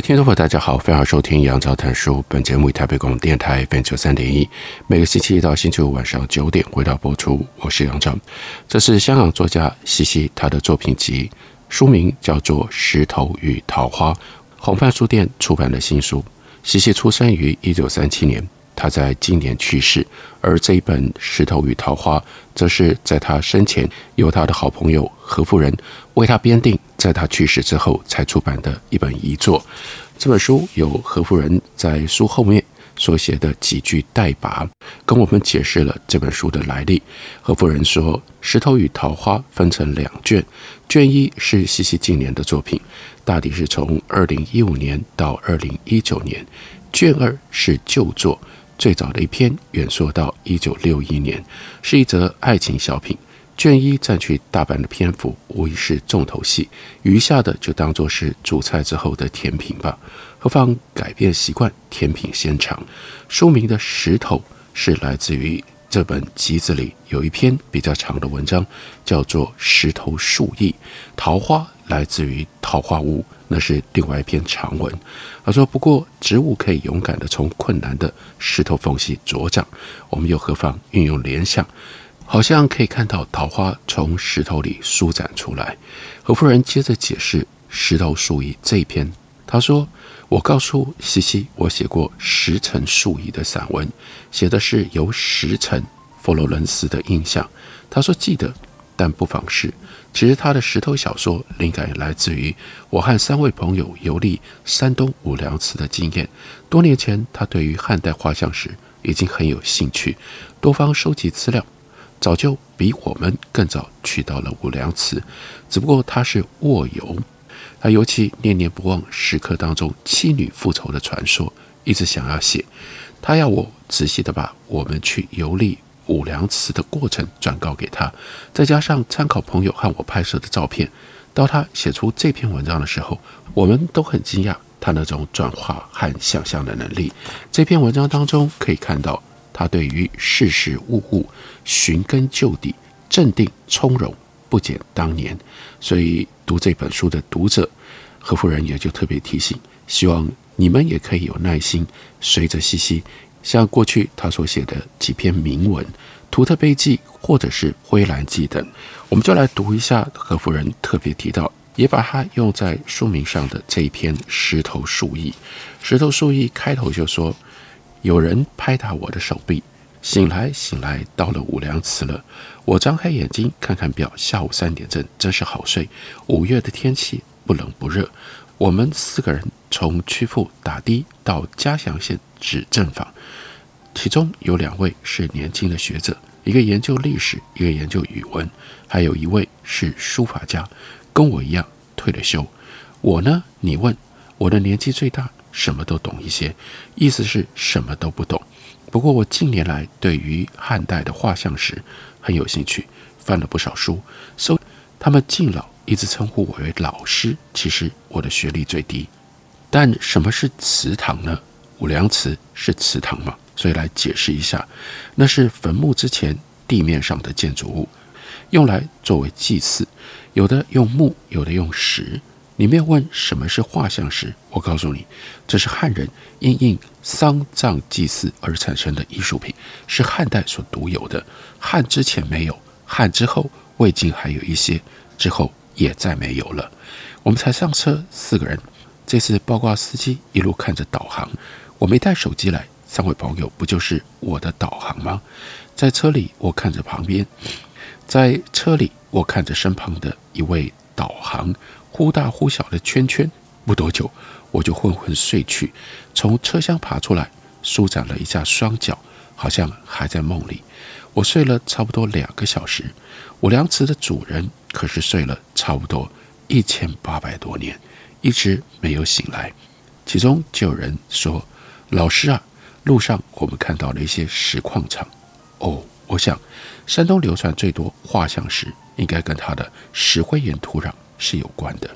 位听众朋友，大家好，非常收听杨照谈书。本节目以台北广播电台 FM 九三点一，每个星期一到星期五晚上九点回到播出。我是杨照，这是香港作家西西他的作品集，书名叫做《石头与桃花》，红帆书店出版的新书。西西出生于一九三七年，他在今年去世，而这一本《石头与桃花》则是在他生前由他的好朋友何夫人为他编订。在他去世之后才出版的一本遗作。这本书由何夫人在书后面所写的几句代拔，跟我们解释了这本书的来历。何夫人说，《石头与桃花》分成两卷，卷一是西西近年的作品，大抵是从二零一五年到二零一九年；卷二是旧作，最早的一篇远溯到一九六一年，是一则爱情小品。卷一占据大半的篇幅，无疑是重头戏，余下的就当做是主菜之后的甜品吧。何妨改变习惯，甜品先尝。书名的石头是来自于这本集子里有一篇比较长的文章，叫做《石头树意》。桃花来自于桃花坞，那是另外一篇长文。他说：“不过植物可以勇敢地从困难的石头缝隙茁长，我们又何妨运用联想？”好像可以看到桃花从石头里舒展出来。何夫人接着解释《石头树意》这一篇，她说：“我告诉西西，我写过《石层树意》的散文，写的是由石层佛罗伦斯的印象。”她说：“记得，但不妨事。其实他的石头小说灵感来自于我和三位朋友游历山东武梁祠的经验。多年前，他对于汉代画像石已经很有兴趣，多方收集资料。”早就比我们更早去到了武梁祠，只不过他是卧游，他尤其念念不忘石刻当中妻女复仇的传说，一直想要写。他要我仔细地把我们去游历武梁祠的过程转告给他，再加上参考朋友和我拍摄的照片。到他写出这篇文章的时候，我们都很惊讶他那种转化和想象的能力。这篇文章当中可以看到。他对于世事物物寻根究底，镇定从容，不减当年。所以读这本书的读者，何夫人也就特别提醒，希望你们也可以有耐心，随着西西，像过去他所写的几篇铭文《图特碑记》或者是《灰蓝记》等，我们就来读一下何夫人特别提到，也把它用在书名上的这一篇《石头树意》。《石头树意》开头就说。有人拍打我的手臂，醒来，醒来，到了武梁祠了。我张开眼睛看看表，下午三点正，真是好睡。五月的天气不冷不热。我们四个人从曲阜打的到嘉祥县指正坊，其中有两位是年轻的学者，一个研究历史，一个研究语文，还有一位是书法家，跟我一样退了休。我呢？你问，我的年纪最大。什么都懂一些，意思是什么都不懂。不过我近年来对于汉代的画像石很有兴趣，翻了不少书。搜他们敬老一直称呼我为老师。其实我的学历最低。但什么是祠堂呢？武梁祠是祠堂吗？所以来解释一下，那是坟墓之前地面上的建筑物，用来作为祭祀，有的用木，有的用石。里面问什么是画像石？我告诉你，这是汉人因应丧葬祭祀而产生的艺术品，是汉代所独有的。汉之前没有，汉之后魏晋还有一些，之后也再没有了。我们才上车四个人，这次包括司机一路看着导航，我没带手机来，三位朋友不就是我的导航吗？在车里我看着旁边，在车里我看着身旁的一位导航。忽大忽小的圈圈，不多久我就昏昏睡去，从车厢爬出来，舒展了一下双脚，好像还在梦里。我睡了差不多两个小时，我量池的主人可是睡了差不多一千八百多年，一直没有醒来。其中就有人说：“老师啊，路上我们看到了一些石矿场。”哦，我想山东流传最多画像石，应该跟它的石灰岩土壤是有关的。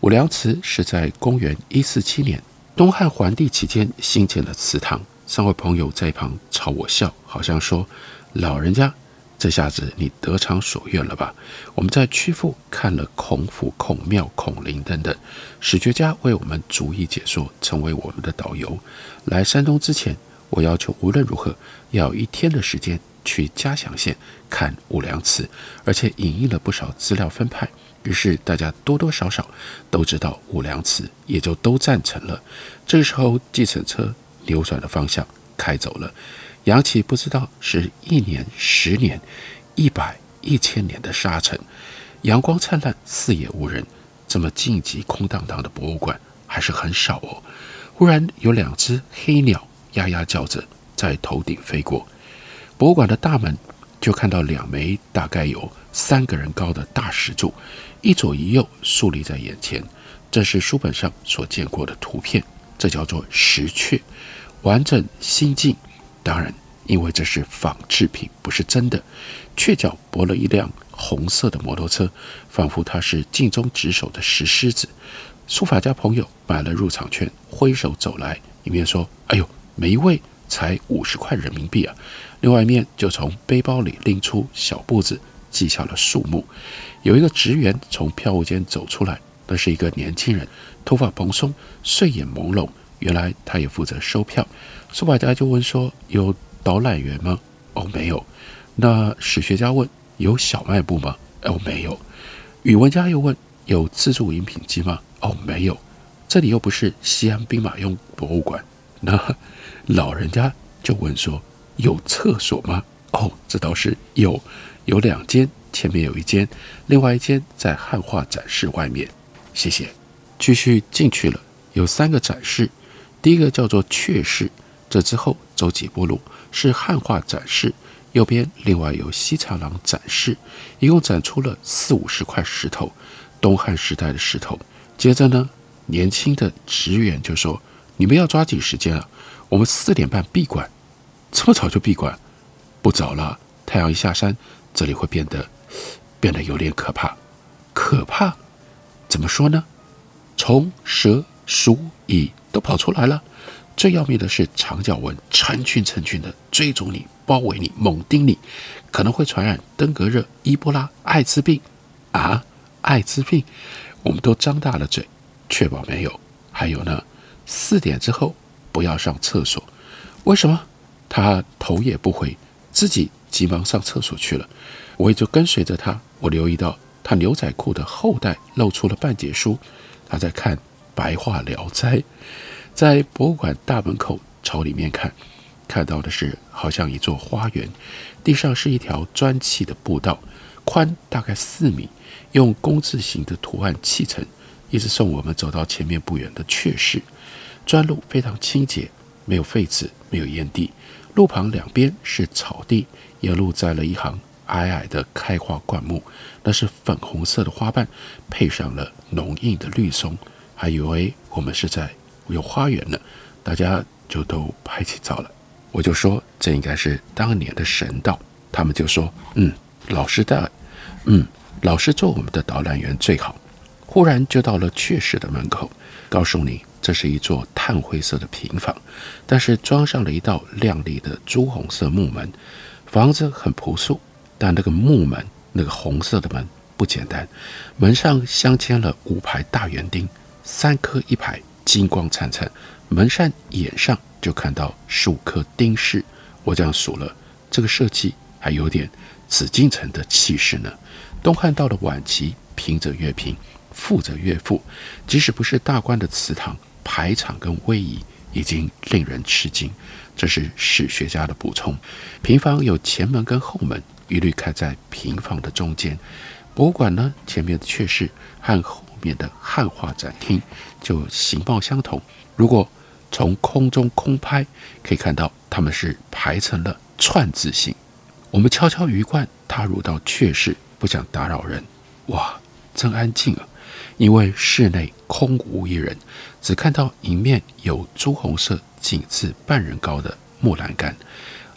武梁祠是在公元一四七年东汉桓帝期间兴建的祠堂。三位朋友在一旁朝我笑，好像说：“老人家，这下子你得偿所愿了吧？”我们在曲阜看了孔府、孔庙、孔林等等，史学家为我们逐一解说，成为我们的导游。来山东之前，我要求无论如何要一天的时间去嘉祥县看武梁祠，而且影印了不少资料分派。于是大家多多少少都知道武梁祠，也就都赞成了。这时候，计程车。扭转了方向开走了，扬起不知道是一年、十年、一百、一千年的沙尘，阳光灿烂，四野无人，这么静寂空荡荡的博物馆还是很少哦。忽然有两只黑鸟呀呀叫着在头顶飞过，博物馆的大门就看到两枚大概有三个人高的大石柱，一左一右竖立在眼前，这是书本上所见过的图片。这叫做石阙，完整新净。当然，因为这是仿制品，不是真的。阙角泊了一辆红色的摩托车，仿佛它是尽忠职守的石狮子。书法家朋友买了入场券，挥手走来，一面说：“哎呦，每一位才五十块人民币啊！”另外一面就从背包里拎出小簿子，记下了数目。有一个职员从票务间走出来。那是一个年轻人，头发蓬松，睡眼朦胧。原来他也负责收票。书法家就问说：“有导览员吗？”“哦，没有。”那史学家问：“有小卖部吗？”“哦，没有。”语文家又问：“有自助饮品机吗？”“哦，没有。”这里又不是西安兵马俑博物馆。那老人家就问说：“有厕所吗？”“哦，这倒是有，有两间，前面有一间，另外一间在汉画展示外面。”谢谢，继续进去了。有三个展示，第一个叫做阙室，这之后走几步路是汉画展示，右边另外有西长廊展示，一共展出了四五十块石头，东汉时代的石头。接着呢，年轻的职员就说：“你们要抓紧时间啊，我们四点半闭馆。”这么早就闭馆？不早了，太阳一下山，这里会变得变得有点可怕，可怕。怎么说呢？虫、蛇、鼠、蚁都跑出来了。最要命的是长脚蚊，成群成群的追逐你，包围你，猛叮你，可能会传染登革热、伊波拉、艾滋病。啊，艾滋病！我们都张大了嘴，确保没有。还有呢，四点之后不要上厕所。为什么？他头也不回，自己急忙上厕所去了。我也就跟随着他。我留意到。他牛仔裤的后袋露出了半截书，他在看《白话聊斋》。在博物馆大门口朝里面看，看到的是好像一座花园，地上是一条砖砌的步道，宽大概四米，用工字形的图案砌成，一直送我们走到前面不远的阙室。砖路非常清洁，没有废纸，没有烟蒂，路旁两边是草地，沿路栽了一行。矮矮的开花灌木，那是粉红色的花瓣，配上了浓荫的绿松，还以为我们是在有花园呢，大家就都拍起照了。我就说这应该是当年的神道，他们就说嗯，老师的，嗯，老师做我们的导览员最好。忽然就到了阙室的门口，告诉你这是一座炭灰色的平房，但是装上了一道亮丽的朱红色木门，房子很朴素。但那个木门，那个红色的门不简单，门上镶嵌了五排大圆钉，三颗一排，金光灿灿。门扇眼上就看到十五颗钉饰，我这样数了，这个设计还有点紫禁城的气势呢。东汉到了晚期，平者越平，富者越富，即使不是大官的祠堂，排场跟威仪已经令人吃惊。这是史学家的补充。平房有前门跟后门。一律开在平房的中间。博物馆呢，前面的阙室和后面的汉画展厅就形貌相同。如果从空中空拍，可以看到它们是排成了串字形。我们悄悄鱼贯踏入到阙室，不想打扰人。哇，真安静啊！因为室内空无一人，只看到迎面有朱红色、仅至半人高的木栏杆，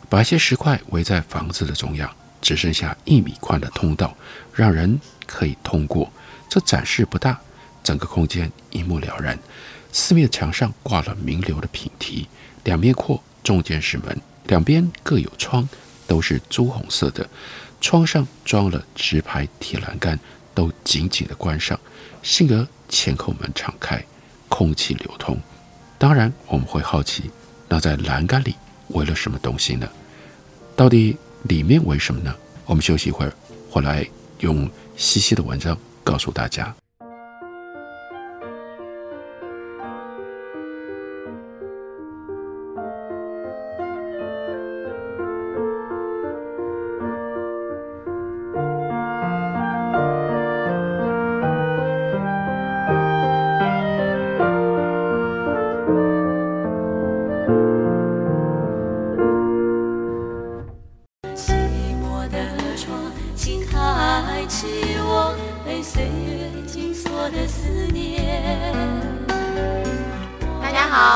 把一些石块围在房子的中央，只剩下一米宽的通道，让人可以通过。这展示不大，整个空间一目了然。四面墙上挂了名流的品题，两面阔，中间是门，两边各有窗，都是朱红色的。窗上装了直排铁栏杆，都紧紧地关上。幸而前后门敞开，空气流通。当然，我们会好奇，那在栏杆里围了什么东西呢？到底里面围什么呢？我们休息一会儿，回来用西西的文章告诉大家。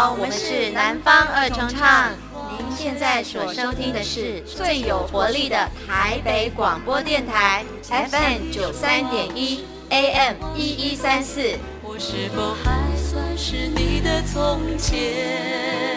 我们是南方二重唱，您现在所收听的是最有活力的台北广播电台，FM 九三点一，AM 一一三四。我是否还算是你的从前？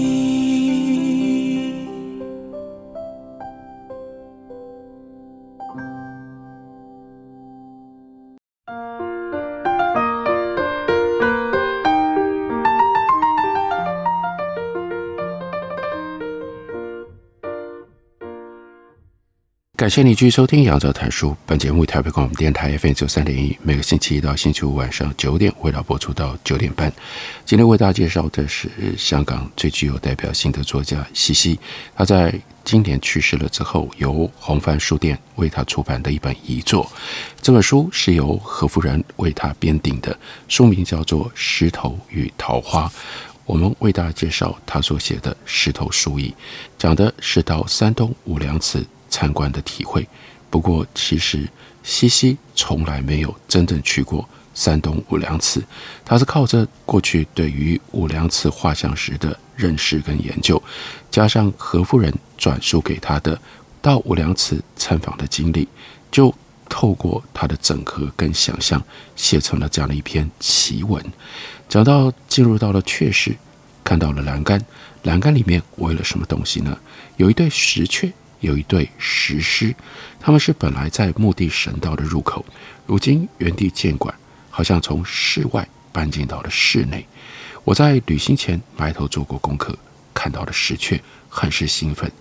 感谢你继续收听《杨照谈书》。本节目台北广播电台 FM 九三点一，每个星期一到星期五晚上九点，为大家播出到九点半。今天为大家介绍的是香港最具有代表性的作家西西。他在今年去世了之后，由红帆书店为他出版的一本遗作。这本书是由何夫人为他编订的，书名叫做《石头与桃花》。我们为大家介绍他所写的《石头书忆》，讲的是到山东武梁祠。参观的体会。不过，其实西西从来没有真正去过山东武梁祠。他是靠着过去对于武梁祠画像石的认识跟研究，加上何夫人转述给他的到武梁祠参访的经历，就透过他的整合跟想象，写成了这样的一篇奇文。讲到进入到了阙室，看到了栏杆，栏杆里面围了什么东西呢？有一对石阙。有一对石狮，他们是本来在墓地神道的入口，如今原地建馆，好像从室外搬进到了室内。我在旅行前埋头做过功课，看到了石阙，很是兴奋。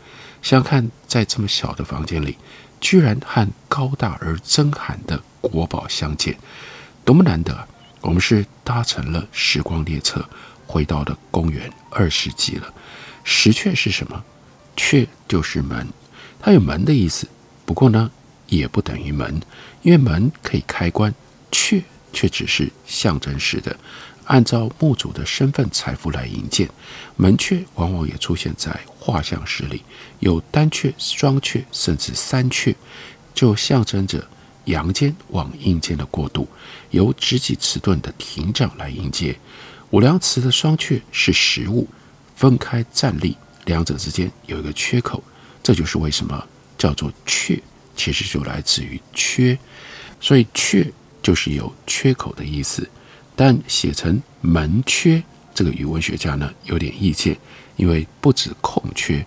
想想看，在这么小的房间里，居然和高大而珍罕的国宝相见，多么难得！我们是搭乘了时光列车，回到了公元二世纪了。石阙是什么？阙就是门。它有门的意思，不过呢，也不等于门，因为门可以开关，雀却只是象征式的，按照墓主的身份财富来营建。门阙往往也出现在画像石里，有单阙、双阙，甚至三阙，就象征着阳间往阴间的过渡，由直戟迟钝的亭长来迎接。武梁祠的双阙是实物，分开站立，两者之间有一个缺口。这就是为什么叫做阙，其实就来自于缺，所以阙就是有缺口的意思。但写成门阙，这个语文学家呢有点意见，因为不止空缺，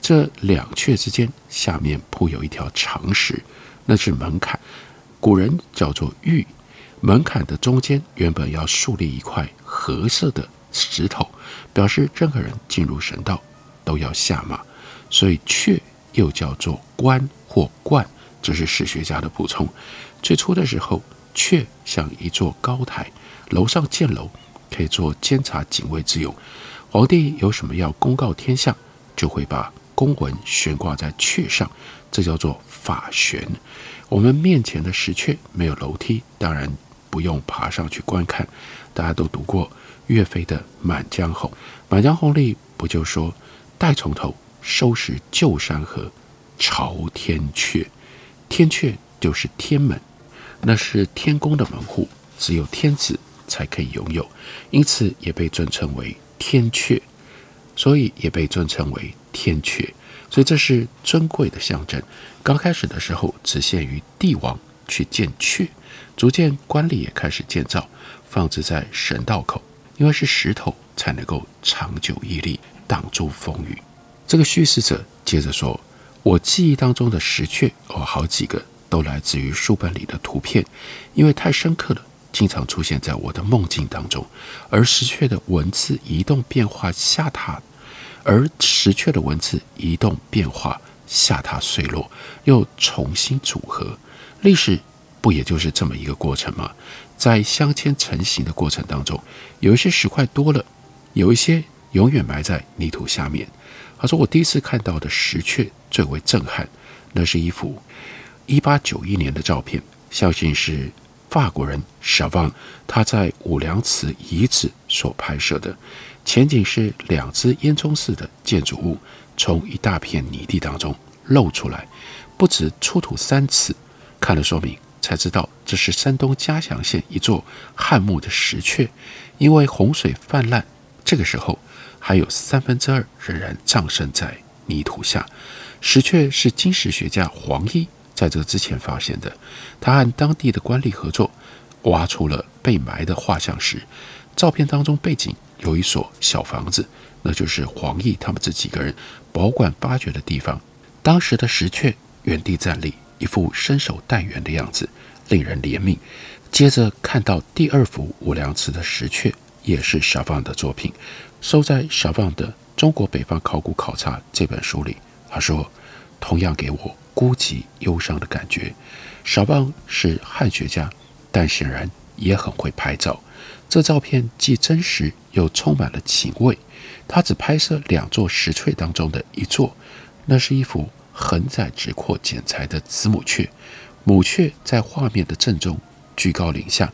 这两阙之间下面铺有一条长石，那是门槛，古人叫做玉。门槛的中间原本要竖立一块褐色的石头，表示任何人进入神道都要下马，所以阙又叫做关或冠，这是史学家的补充。最初的时候，阙像一座高台，楼上建楼，可以做监察警卫之用。皇帝有什么要公告天下，就会把公文悬挂在阙上，这叫做法悬。我们面前的石阙没有楼梯，当然不用爬上去观看。大家都读过岳飞的《满江红》，《满江红》里不就说“待从头，收拾旧山河，朝天阙”，天阙就是天门，那是天宫的门户，只有天子才可以拥有，因此也被尊称为天阙，所以也被尊称为天阙，所以这是尊贵的象征。刚开始的时候只限于帝王去建阙，逐渐官吏也开始建造，放置在神道口，因为是石头才能够长久屹立，挡住风雨。这个叙事者接着说：“我记忆当中的石阙，哦、好几个都来自于书本里的图片，因为太深刻了。”经常出现在我的梦境当中，而石阙的文字移动变化下塌，而石阙的文字移动变化下塌碎落，又重新组合，历史不也就是这么一个过程吗？在镶嵌成型的过程当中，有一些石块多了，有一些永远埋在泥土下面。他说：“我第一次看到的石阙最为震撼，那是一幅一八九一年的照片，相信是。”法国人小旺他在武梁祠遗址所拍摄的前景是两只烟囱似的建筑物从一大片泥地当中露出来，不止出土三次，看了说明才知道这是山东嘉祥县一座汉墓的石阙，因为洪水泛滥，这个时候还有三分之二仍然葬身在泥土下。石阙是金石学家黄一。在这之前发现的，他和当地的官吏合作，挖出了被埋的画像石。照片当中背景有一所小房子，那就是黄奕他们这几个人保管发掘的地方。当时的石阙原地站立，一副伸手待援的样子，令人怜悯。接着看到第二幅武梁祠的石阙，也是小方的作品，收在小放的《中国北方考古考察》这本书里。他说，同样给我。孤寂忧伤的感觉。小棒是汉学家，但显然也很会拍照。这照片既真实又充满了情味。他只拍摄两座石阙当中的一座，那是一幅横载直阔剪裁的子母雀。母雀在画面的正中，居高临下，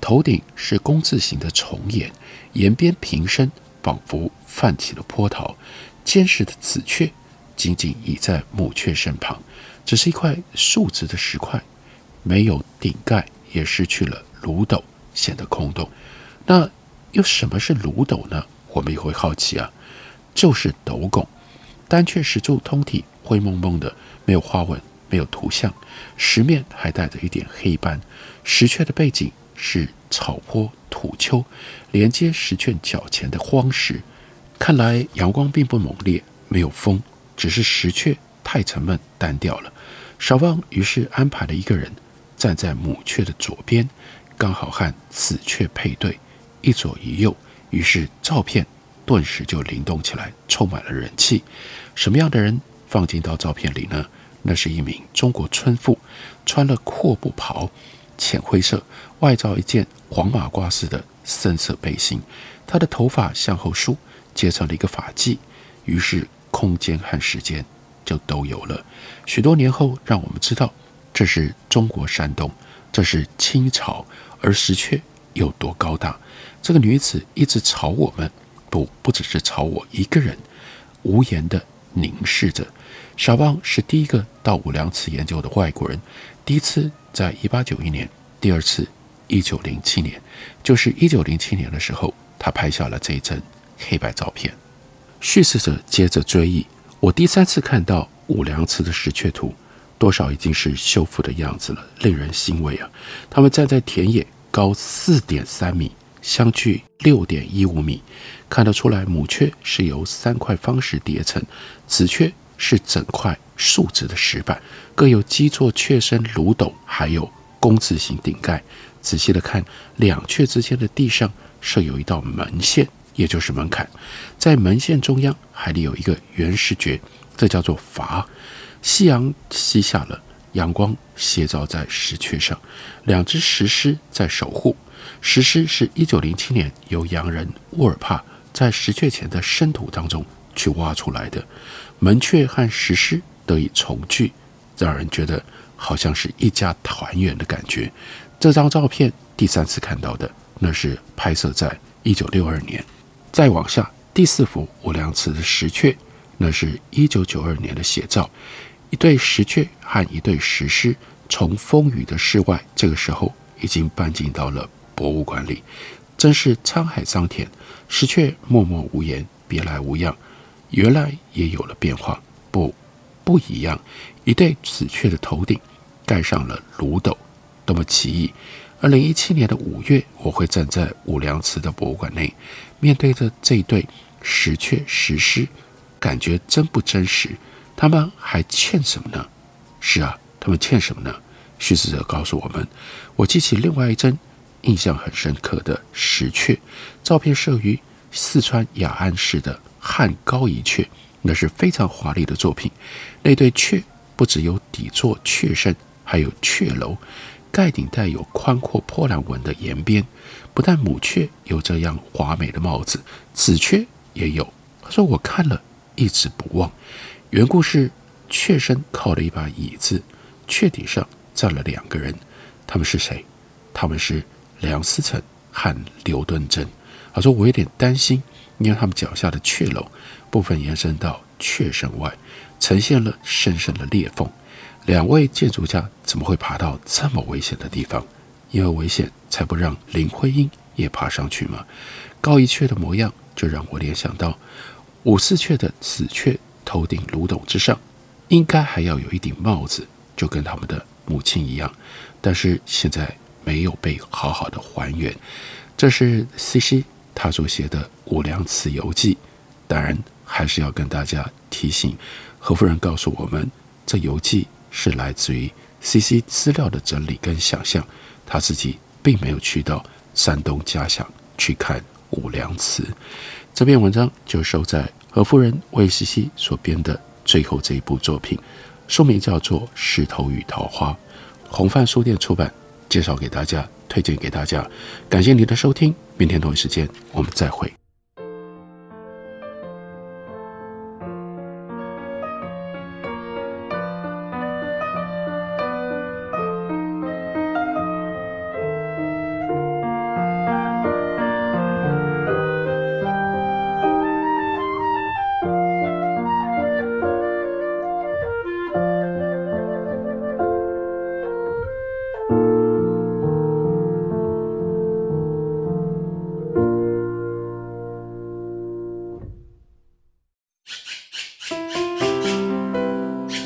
头顶是工字形的重檐，檐边平伸，仿佛泛起了波涛。坚实的子雀紧紧倚在母雀身旁。只是一块竖直的石块，没有顶盖，也失去了炉斗，显得空洞。那又什么是炉斗呢？我们也会好奇啊，就是斗拱。单雀石柱通体灰蒙蒙的，没有花纹，没有图像，石面还带着一点黑斑。石雀的背景是草坡土丘，连接石阙脚前的荒石。看来阳光并不猛烈，没有风，只是石雀太沉闷单调了。少旺于是安排了一个人站在母雀的左边，刚好和子阙配对，一左一右。于是照片顿时就灵动起来，充满了人气。什么样的人放进到照片里呢？那是一名中国村妇，穿了阔布袍，浅灰色，外罩一件黄马褂似的深色背心。她的头发向后梳，结成了一个发髻。于是空间和时间。就都有了。许多年后，让我们知道这是中国山东，这是清朝，而石阙有多高大。这个女子一直朝我们，不不只是朝我一个人，无言地凝视着。小旺是第一个到武梁祠研究的外国人，第一次在一八九一年，第二次一九零七年，就是一九零七年的时候，他拍下了这一张黑白照片。叙事者接着追忆。我第三次看到武梁祠的石阙图，多少已经是修复的样子了，令人欣慰啊！他们站在田野高四点三米，相距六点一五米，看得出来母雀是由三块方石叠成，子雀是整块竖直的石板，各有基座雀身炉斗，还有工字形顶盖。仔细的看，两雀之间的地上设有一道门线，也就是门槛，在门线中央还立有一个圆石橛，这叫做筏。夕阳西下了，阳光斜照在石阙上，两只石狮在守护。石狮是一九零七年由洋人沃尔帕在石阙前的深土当中去挖出来的。门雀和石狮得以重聚，让人觉得好像是一家团圆的感觉。这张照片第三次看到的，那是拍摄在一九六二年。再往下，第四幅无量祠的石雀，那是一九九二年的写照。一对石雀和一对石狮从风雨的室外，这个时候已经搬进到了博物馆里。真是沧海桑田，石雀默默无言，别来无恙。原来也有了变化，不，不一样。一对紫雀的头顶盖上了炉斗，多么奇异！二零一七年的五月，我会站在无量祠的博物馆内，面对着这一对石雀石狮，感觉真不真实。他们还欠什么呢？是啊，他们欠什么呢？叙事者告诉我们，我记起另外一帧印象很深刻的石雀照片，摄于四川雅安市的汉高仪阙，那是非常华丽的作品。那对阙不只有底座阙身，还有阙楼，盖顶带有宽阔波浪纹的沿边。不但母雀有这样华美的帽子，子雀也有。他说：“我看了一直不忘。”缘故是雀身靠了一把椅子，雀顶上站了两个人，他们是谁？他们是梁思成和刘敦桢。他说：“我有点担心，因为他们脚下的雀楼部分延伸到雀身外，呈现了深深的裂缝。两位建筑家怎么会爬到这么危险的地方？因为危险，才不让林徽因也爬上去吗？高一雀的模样就让我联想到五四雀的紫雀。”头顶芦斗之上，应该还要有一顶帽子，就跟他们的母亲一样。但是现在没有被好好的还原。这是 CC 他所写的《无量祠游记》，当然还是要跟大家提醒，何夫人告诉我们，这游记是来自于 CC 资料的整理跟想象，他自己并没有去到山东家乡去看五粮祠。这篇文章就收在。何夫人为西西所编的最后这一部作品，书名叫做《石头与桃花》，红帆书店出版，介绍给大家，推荐给大家。感谢您的收听，明天同一时间我们再会。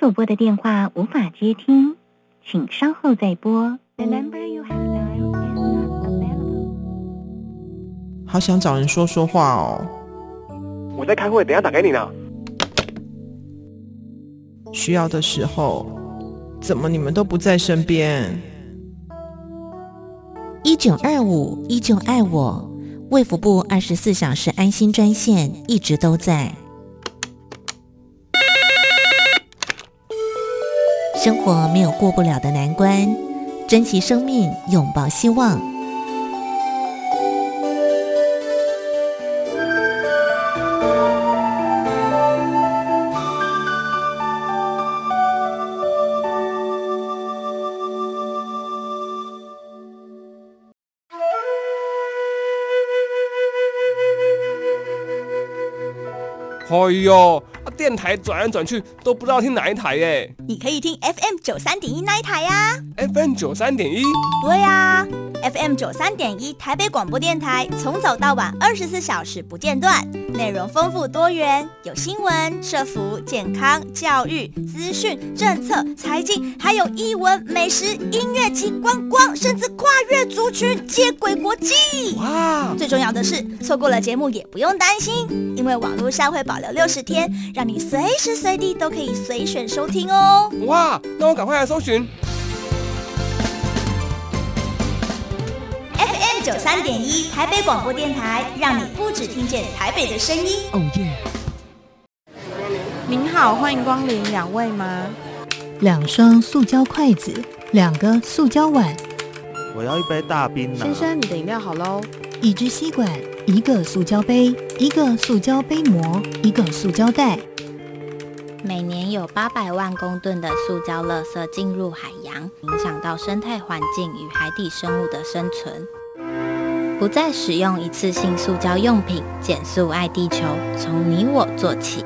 所拨的电话无法接听，请稍后再拨。The number you have dialed is not available。好想找人说说话哦。我在开会，等下打给你呢。需要的时候，怎么你们都不在身边？一九二五依旧爱我，卫福部二十四小时安心专线一直都在。生活没有过不了的难关，珍惜生命，拥抱希望。哎呦，电台转来转去都不知道听哪一台耶！你可以听 FM 九三点一那一台呀。FM 九三点一？对呀，FM 九三点一台北广播电台，从早到晚二十四小时不间断，内容丰富多元，有新闻、社福、健康、教育、资讯、政策、财经，还有艺文、美食、音乐及观光，甚至跨越族群接轨国际。哇！最重要的是，错过了节目也不用担心，因为网络上会保留六十天，让你随时随地都可以随选收听哦。哇！那我赶快来搜寻九三点一台北广播电台，让你不只听见台北的声音。哦耶！您好，欢迎光临，两位吗？两双塑胶筷子，两个塑胶碗。我要一杯大冰拿。先生，你的饮料好喽。一支吸管，一个塑胶杯，一个塑胶杯膜，一个塑胶袋。每年有八百万公吨的塑胶垃圾进入海洋，影响到生态环境与海底生物的生存。不再使用一次性塑胶用品，减速爱地球，从你我做起。